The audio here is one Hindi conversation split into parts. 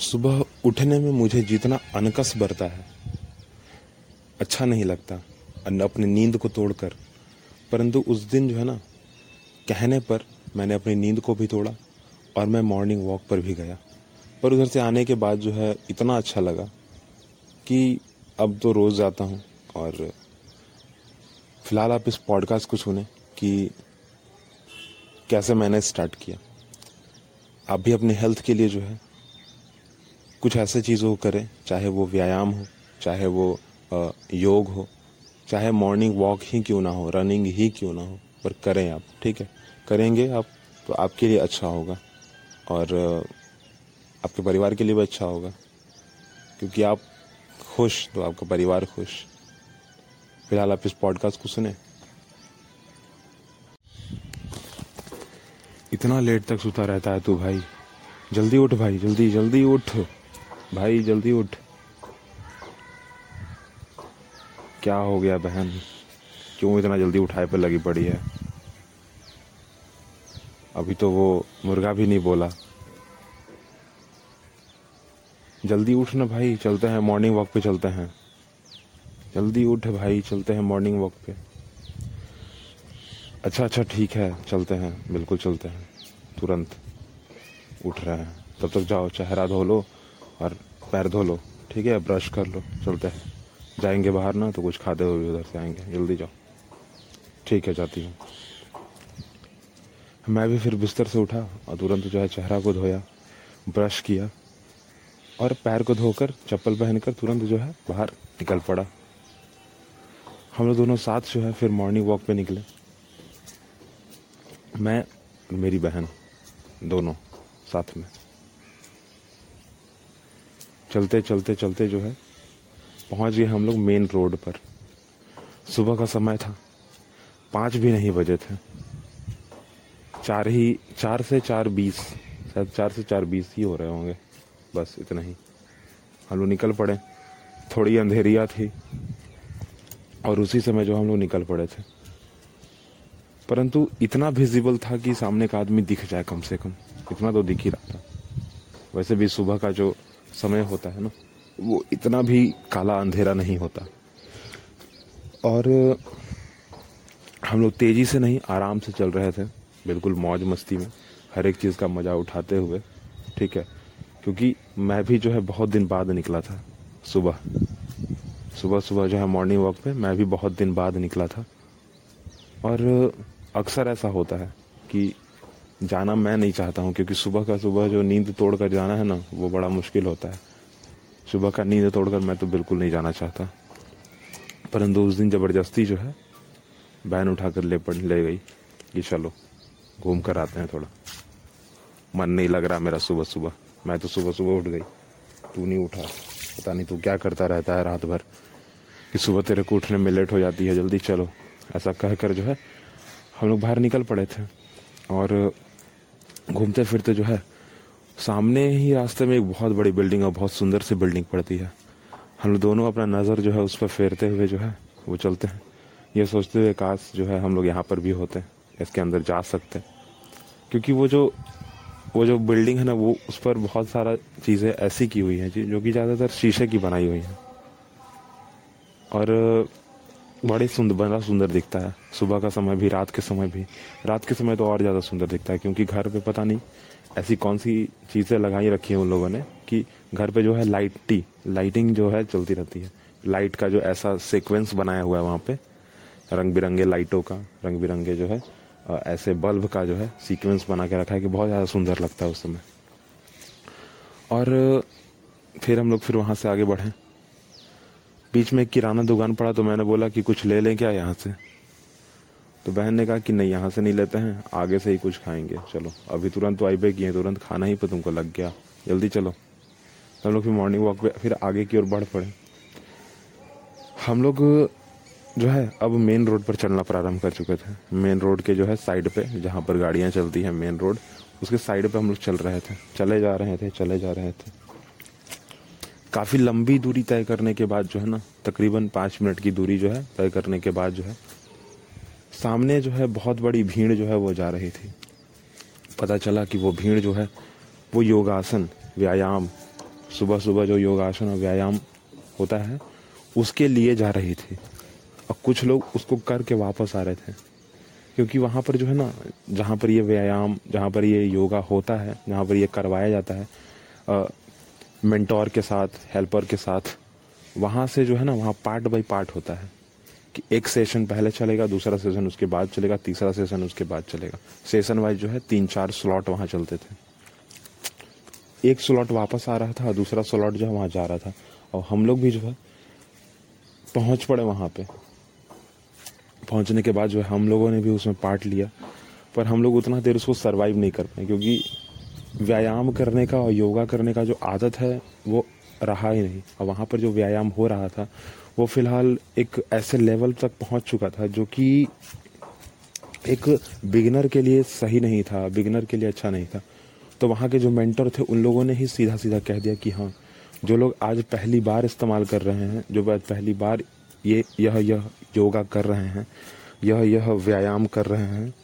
सुबह उठने में मुझे जितना अनकस बरता है अच्छा नहीं लगता अपनी नींद को तोड़कर। परंतु उस दिन जो है ना, कहने पर मैंने अपनी नींद को भी तोड़ा और मैं मॉर्निंग वॉक पर भी गया। पर उधर से आने के बाद जो है, इतना अच्छा लगा कि अब तो रोज़ जाता हूँ और फ़िलहाल आप इस पॉडकास्ट को सुने कि कैसे मैंने स्टार्ट किया। आप भी अपने हेल्थ के लिए जो है कुछ ऐसे चीज़ों को करें, चाहे वो व्यायाम हो, चाहे वो योग हो, चाहे मॉर्निंग वॉक ही क्यों ना हो रनिंग ही क्यों ना हो, पर करें आप, ठीक है? करेंगे आप तो आपके लिए अच्छा होगा। और आपके परिवार के लिए भी अच्छा होगा। क्योंकि आप खुश तो आपका परिवार खुश। फ़िलहाल आप इस पॉडकास्ट को सुने। इतना लेट तक सोता रहता है तू भाई। जल्दी उठ भाई, जल्दी जल्दी उठ। भाई, जल्दी उठ। क्या हो गया बहन? क्यों इतना जल्दी उठाए पर लगी पड़ी है? अभी तो वो मुर्गा भी नहीं बोला। जल्दी उठ ना भाई, चलते हैं मॉर्निंग वॉक पे चलते हैं। जल्दी उठ भाई, चलते हैं मॉर्निंग वॉक पे। अच्छा अच्छा ठीक है, चलते हैं, बिल्कुल चलते हैं। तुरंत उठ रहे हैं। तब तक जाओ, चेहरा धो लो। और पैर धो लो, ठीक है? ब्रश कर लो, चलते हैं। जाएँगे बाहर ना तो कुछ खाते हुए उधर से आएँगे। जल्दी जाओ। ठीक है, जाती हूँ। मैं भी फिर बिस्तर से उठा और तुरंत जो है चेहरा को धोया, ब्रश किया और पैर को धोकर, चप्पल पहनकर तुरंत जो है बाहर निकल पड़ा। हम लोग दोनों साथ जो है फिर मॉर्निंग वॉक पे निकले। मैं मेरी बहन, दोनों साथ में। चलते चलते चलते जो है, पहुँच गए हम लोग मेन रोड पर। सुबह का समय था। पाँच भी नहीं बजे थे। चार ही, चार से चार बीस, शायद चार से चार बीस ही हो रहे होंगे। बस इतना ही। हम लोग निकल पड़े। थोड़ी अंधेरिया थी। और उसी समय जो हम लोग निकल पड़े थे। परंतु इतना विजिबल था कि सामने का आदमी दिख जाए कम से कम। इतना तो दिख ही रहा था। वैसे भी सुबह का जो समय होता है ना, वो इतना भी काला अंधेरा नहीं होता। और, हम लोग तेज़ी से नहीं, आराम से चल रहे थे, बिल्कुल मौज मस्ती में, हर एक चीज़ का मज़ा उठाते हुए, ठीक है। क्योंकि मैं भी जो है बहुत दिन बाद निकला था, सुबह। सुबह सुबह जो है मॉर्निंग वॉक पे, मैं भी बहुत दिन बाद निकला था। और, अक्सर ऐसा होता है कि जाना मैं नहीं चाहता हूँ, क्योंकि सुबह का सुबह जो नींद तोड़ कर जाना है ना, वो बड़ा मुश्किल होता है। सुबह का नींद तोड़कर मैं तो बिल्कुल नहीं जाना चाहता। परंतु उस दिन ज़बरदस्ती जो है, बहन उठाकर ले पड़ ले गई कि चलो, घूम कर आते हैं थोड़ा। मन नहीं लग रहा मेरा सुबह सुबह। मैं तो सुबह सुबह उठ गई। तू नहीं उठा। पता नहीं तू क्या करता रहता है रात भर। कि सुबह तेरे को उठने में लेट हो जाती है, जल्दी चलो। ऐसा कह कर जो है, हम लोग बाहर निकल पड़े थे। और घूमते फिरते जो है, सामने ही रास्ते में एक बहुत बड़ी बिल्डिंग और बहुत सुंदर सी बिल्डिंग पड़ती है। हम दोनों अपना नज़र जो है उस पर फेरते हुए जो है, वो चलते हैं। ये सोचते हुए काश जो है हम लोग यहाँ पर भी होते हैं इसके अंदर जा सकते। हैं क्योंकि वो जो वो जो बिल्डिंग है ना, वो उस पर बहुत सारा चीज़ें ऐसी की हुई हैं जो कि ज़्यादातर शीशे की बनाई हुई हैं। और बड़े सुंदर बड़ा सुंदर दिखता है। सुबह का समय भी, रात के समय भी। रात के समय तो और ज़्यादा सुंदर दिखता है, क्योंकि घर पे पता नहीं ऐसी कौन सी चीज़ें लगाई रखी हैं उन लोगों ने कि घर पे जो है लाइटी, लाइटिंग जो है चलती रहती है। लाइट का जो ऐसा सीक्वेंस बनाया हुआ है वहाँ पे रंग बिरंगे लाइटों का रंग बिरंगे जो है ऐसे बल्ब का जो है सीक्वेंस बना के रखा है कि बहुत ज़्यादा सुंदर लगता है उस समय। और फिर हम लोग फिर वहाँ से आगे बढ़े। बीच में किराना दुकान पड़ा तो मैंने बोला कि कुछ ले लें क्या यहाँ से? तो बहन ने कहा कि नहीं, यहाँ से नहीं लेते हैं, आगे से ही कुछ खाएँगे। चलो, अभी तुरंत तो आई पे किए तुरंत खाना ही पर तुमको लग गया। जल्दी चलो। हम लोग फिर मॉर्निंग वॉक पे फिर आगे की ओर बढ़ पड़े। हम लोग जो है, अब मेन रोड पर चलना प्रारंभ कर चुके थे। मेन रोड के जो है साइड पे, जहाँ पर गाड़ियाँ चलती हैं मेन रोड उसके साइड पे हम लोग चल रहे थे। चले जा रहे थे, चले जा रहे थे। काफ़ी लंबी दूरी तय करने के बाद जो है ना, तकरीबन पाँच मिनट की दूरी जो है, तय करने के बाद जो है, सामने जो है बहुत बड़ी भीड़ जो है वो जा रही थी। पता चला कि वो भीड़ जो है, वो योगासन, व्यायाम सुबह सुबह जो योगासन और व्यायाम होता है, उसके लिए जा रही थी। और कुछ लोग उसको करके वापस आ रहे थे। क्योंकि वहाँ पर जो है ना, जहाँ पर ये व्यायाम, जहाँ पर ये योगा होता है, जहाँ पर ये करवाया जाता है मेंटोर के साथ हेल्पर के साथ, वहाँ से जो है ना, वहाँ पार्ट बाई पार्ट होता है कि एक सेशन पहले चलेगा, दूसरा सेशन उसके बाद चलेगा, तीसरा सेशन उसके बाद चलेगा। सेशन वाइज जो है, तीन चार स्लॉट वहाँ चलते थे। एक स्लॉट वापस आ रहा था, दूसरा स्लॉट जो है, वहाँ जा रहा था। और हम लोग भी जो है, पहुँच पड़े वहाँ पे। पहुँचने के बाद जो है, हम लोगों ने भी उसमें पार्ट लिया। पर हम लोग उतना देर उसको सर्वाइव नहीं कर पाए, क्योंकि व्यायाम करने का और योगा करने का जो आदत है, वो रहा ही नहीं। और वहाँ पर जो व्यायाम हो रहा था, वो फ़िलहाल एक ऐसे लेवल तक पहुँच चुका था, जो कि एक बिगनर के लिए सही नहीं था, बिगनर के लिए अच्छा नहीं था। तो वहाँ के जो मेंटर थे, उन लोगों ने ही सीधा सीधा कह दिया कि हाँ जो लोग आज पहली बार इस्तेमाल कर रहे हैं, जो पहली बार ये, यह यह योगा कर रहे हैं, यह यह व्यायाम कर रहे हैं,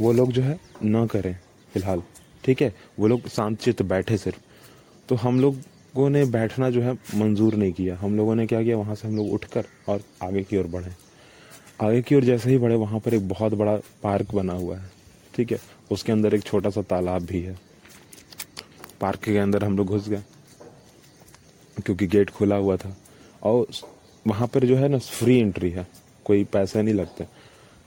वो लोग जो है ना करें, फ़िलहाल। ठीक है? वो लोग शांत चित्त बैठे सिर्फ़। तो हम लोगों ने बैठना जो है मंजूर नहीं किया। हम लोगों ने क्या किया? वहाँ से हम लोग उठकर और आगे की ओर बढ़े। आगे की ओर जैसे ही बढ़े, वहाँ पर एक बहुत बड़ा पार्क बना हुआ है। ठीक है? उसके अंदर एक छोटा सा तालाब भी है। पार्क के अंदर हम लोग घुस गए, क्योंकि गेट खुला हुआ था। और वहाँ पर जो है ना फ्री एंट्री है। कोई पैसे नहीं लगते।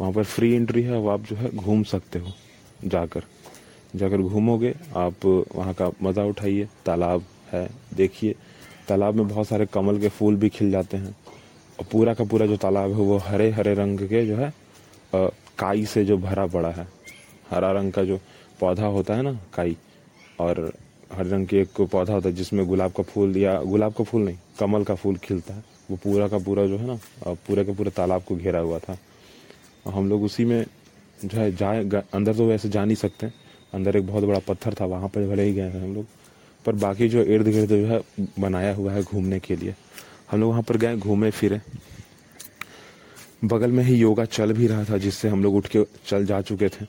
वहाँ पर फ्री एंट्री है, वो आप जो है घूम सकते हो जाकर। जाकर घूमोगे, आप वहाँ का मज़ा उठाइए, तालाब है, देखिए। तालाब में बहुत सारे कमल के फूल भी खिल जाते हैं। और पूरा का पूरा जो तालाब है वो हरे हरे रंग के जो है काई से जो भरा पड़ा है। हरा रंग का जो पौधा होता है ना, काई, और हर रंग के एक पौधा होता है जिसमें गुलाब का फूल या गुलाब का फूल नहीं, कमल का फूल खिलता है। वो पूरा का पूरा जो है ना पूरे के पूरे तालाब को घेरा हुआ था। हम लोग उसी में जो है जाए अंदर तो वैसे जा नहीं सकते। अंदर एक बहुत बड़ा पत्थर था, वहाँ पर भले ही गए थे हम लोग, पर बाकी जो इर्द गिर्द जो है, बनाया हुआ है घूमने के लिए। हम लोग वहाँ पर गए, घूमे, फिरे। बगल में ही योगा चल भी रहा था, जिससे हम लोग उठ के चल जा चुके थे।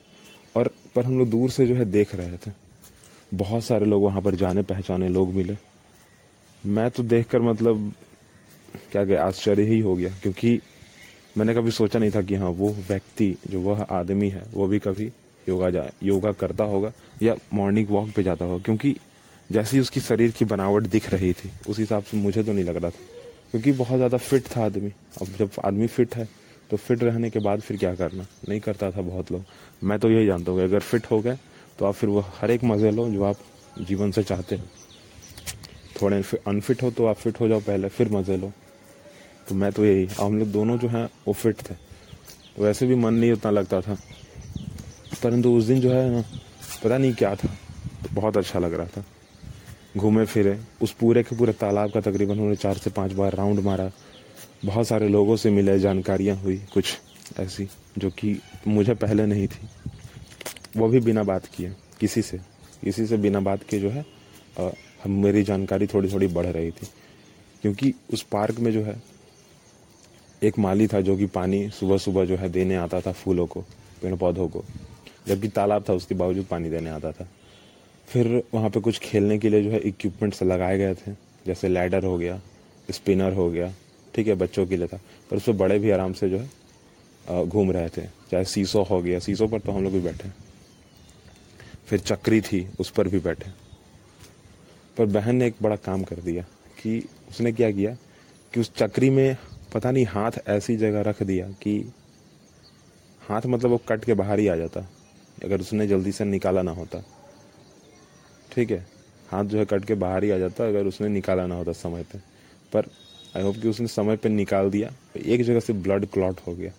और, पर हम लोग दूर से जो है देख रहे थे। बहुत सारे लोग वहाँ पर जाने पहचाने लोग मिले। मैं तो देखकर मतलब क्या गया आश्चर्य ही हो गया, क्योंकि मैंने कभी सोचा नहीं था कि हाँ वो व्यक्ति जो वह आदमी है, वो भी कभी योगा जा, योगा करता होगा या मॉर्निंग वॉक पे जाता होगा, क्योंकि जैसी उसकी शरीर की बनावट दिख रही थी, उस हिसाब से मुझे तो नहीं लग रहा था, क्योंकि बहुत ज़्यादा फिट था आदमी। अब जब आदमी फिट है तो फिट रहने के बाद फिर क्या करना? नहीं करता था बहुत लोग। मैं तो यही जानता हूँ अगर फिट हो गए तो आप फिर वो हर एक मज़े लो जो आप जीवन से चाहते हो। थोड़े अनफिट हो तो आप फिट हो जाओ पहले, फिर मज़े लो। तो मैं तो यही, हम लोग दोनों जो हैं, वो फिट थे। तो वैसे भी मन नहीं उतना लगता था। परंतु उस दिन जो है ना पता नहीं क्या था। तो बहुत अच्छा लग रहा था। घूमे फिरे उस पूरे के पूरे तालाब का तकरीबन उन्होंने चार से पाँच बार राउंड मारा। बहुत सारे लोगों से मिले जानकारियाँ हुई कुछ ऐसी जो कि मुझे पहले नहीं थी। वो भी बिना बात किए किसी से किसी से बिना बात किए जो है आ, हम मेरी जानकारी थोड़ी थोड़ी बढ़ रही थी। क्योंकि उस पार्क में जो है एक माली था जो कि पानी सुबह सुबह जो है देने आता था फूलों को पेड़ पौधों को। जबकि तालाब था, उसके बावजूद पानी देने आता था। फिर वहाँ पे कुछ खेलने के लिए जो है इक्विपमेंट्स लगाए गए थे, जैसे लैडर हो गया स्पिनर हो गया, ठीक है, बच्चों के लिए था। पर उसमें बड़े भी आराम से जो है घूम रहे थे। चाहे सीसो हो गया, सीसो पर तो हम लोग भी बैठे फिर चक्री थी, उस पर भी बैठे पर बहन ने एक बड़ा काम कर दिया कि उसने क्या किया कि उस चक्री में पता नहीं हाथ ऐसी जगह रख दिया कि हाथ मतलब वो कट के बाहर ही आ जाता। अगर उसने जल्दी से निकाला ना होता। ठीक है, हाथ जो है कट के बाहर ही आ जाता अगर उसने निकाला ना होता समय पे। पर आई होप कि उसने समय पे निकाल दिया। एक जगह से ब्लड क्लॉट हो गया,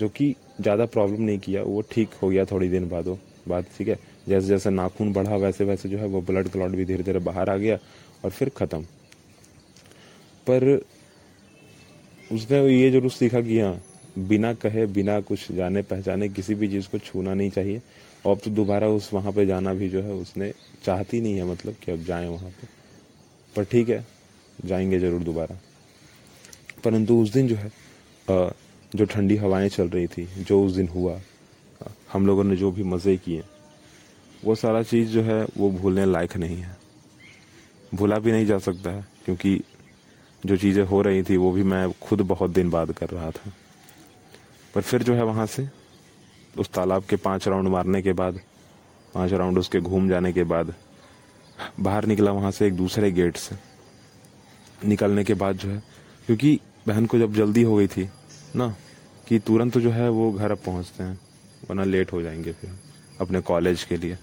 जो कि ज़्यादा प्रॉब्लम नहीं किया, वो ठीक हो गया थोड़ी दिन बाद वो बात, ठीक है? जैसे जैसे नाखून बढ़ा, वैसे वैसे जो है वो ब्लड क्लॉट भी धीरे धीरे बाहर आ गया और फिर ख़त्म। पर उसने ये ज़रूर सीखा कि हाँ बिना कहे, बिना कुछ जाने पहचाने किसी भी चीज़ को छूना नहीं चाहिए। और अब तो दोबारा उस वहाँ पे जाना भी जो है, उसने चाहती नहीं है मतलब कि अब जाएँ वहाँ पे। पर ठीक है, जाएँगे ज़रूर दोबारा। परंतु उस दिन जो है जो ठंडी हवाएँ चल रही थी, जो उस दिन हुआ हम लोगों ने जो भी मज़े किए, वो सारा चीज़ जो है, वो भूलने लायक नहीं है। भूला भी नहीं जा सकता है, क्योंकि जो चीज़ें हो रही थी, वो भी मैं खुद बहुत दिन बाद कर रहा था। पर फिर जो है वहाँ से उस तालाब के पाँच राउंड मारने के बाद, पाँच राउंड उसके घूम जाने के बाद, बाहर निकला वहाँ से एक दूसरे गेट से। निकलने के बाद जो है, क्योंकि बहन को जब जल्दी हो गई थी ना, कि तुरंत जो है वो घर अब पहुँचते हैं, वरना लेट हो जाएँगे फिर अपने कॉलेज के लिए।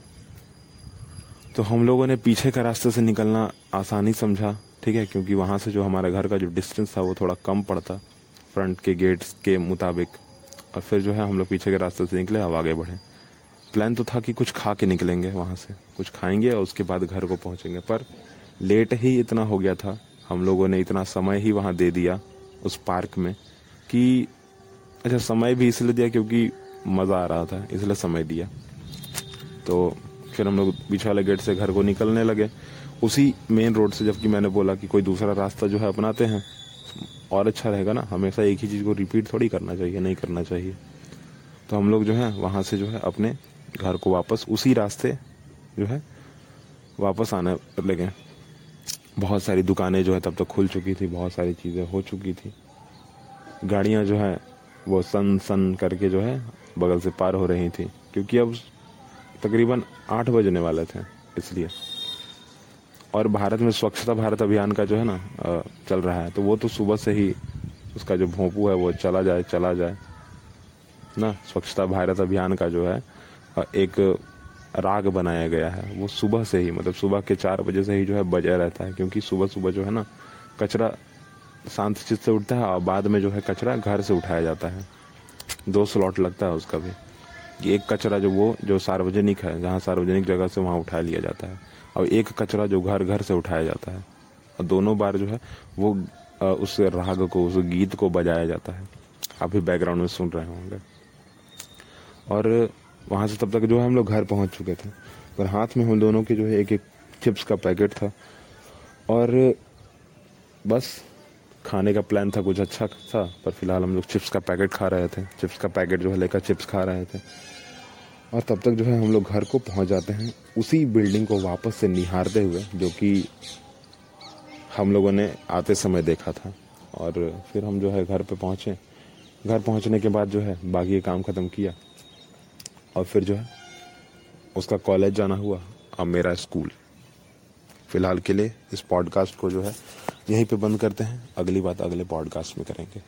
तो हम लोगों ने पीछे का रास्ते से निकलना आसानी समझा, ठीक है, क्योंकि वहाँ से जो हमारे घर का जो डिस्टेंस था वो थोड़ा कम पड़ता फ्रंट के गेट्स के मुताबिक। और फिर जो है हम लोग पीछे के रास्ते से निकले, अब आगे बढ़े। प्लान तो था कि कुछ खा के निकलेंगे वहाँ से। कुछ खाएँगे और उसके बाद घर को पहुँचेंगे। पर लेट ही इतना हो गया था। हम लोगों ने इतना समय ही वहाँ दे दिया उस पार्क में कि अच्छा समय भी इसलिए दिया क्योंकि मज़ा आ रहा था, इसलिए समय दिया। तो फिर हम लोग पीछे वाले गेट से घर को निकलने लगे। उसी मेन रोड से जबकि मैंने बोला कि कोई दूसरा रास्ता जो है अपनाते हैं। और अच्छा रहेगा ना। हमेशा एक ही चीज़ को रिपीट थोड़ी करना चाहिए, नहीं करना चाहिए। तो हम लोग जो है, वहाँ से जो है अपने घर को वापस उसी रास्ते जो है, वापस आने लगे। बहुत सारी दुकानें जो है तब तक तो खुल चुकी थी, बहुत सारी चीज़ें हो चुकी थी। गाड़ियाँ जो है, वो सन सन करके जो है बगल से पार हो रही थी, क्योंकि अब तकरीबन आठ बजने वाले थे, इसलिए। और भारत में स्वच्छता भारत अभियान का जो है ना चल रहा है तो वो तो सुबह से ही उसका जो भोंपू है वो चला जाए चला जाए, ना? स्वच्छता भारत अभियान का जो है एक राग बनाया गया है, वो सुबह से ही मतलब सुबह के चार बजे से ही जो है बजा रहता है, क्योंकि सुबह सुबह जो है ना, कचरा शांत चित से उठता है और बाद में जो है कचरा घर से उठाया जाता है। दो स्लॉट लगता है उसका भी एक कचरा जो वो, जो सार्वजनिक है, जहाँ सार्वजनिक जगह से वहाँ उठा लिया जाता है। और एक कचरा जो घर घर से उठाया जाता है। और दोनों बार जो है, वो उस राग को, उस गीत को बजाया जाता है। आप भी बैकग्राउंड में सुन रहे होंगे। और वहाँ से तब तक जो है, हम लोग घर पहुँच चुके थे। और हाथ में हम दोनों के जो है, एक एक चिप्स का पैकेट था। और बस, खाने का प्लान था कुछ अच्छा था पर फ़िलहाल हम लोग चिप्स का पैकेट खा रहे थे। चिप्स का पैकेट जो है, लेकर चिप्स खा रहे थे। और तब तक जो है हम लोग घर को पहुँच जाते हैं उसी बिल्डिंग को वापस से निहारते हुए, जो कि हम लोगों ने आते समय देखा था। और फिर हम जो है घर पे पहुँचे। घर पहुँचने के बाद जो है बाकी काम ख़त्म किया। और फिर जो है उसका कॉलेज जाना हुआ और मेरा स्कूल। फ़िलहाल के लिए इस पॉडकास्ट को जो है यहीं पे बंद करते हैं। अगली बात अगले पॉडकास्ट में करेंगे।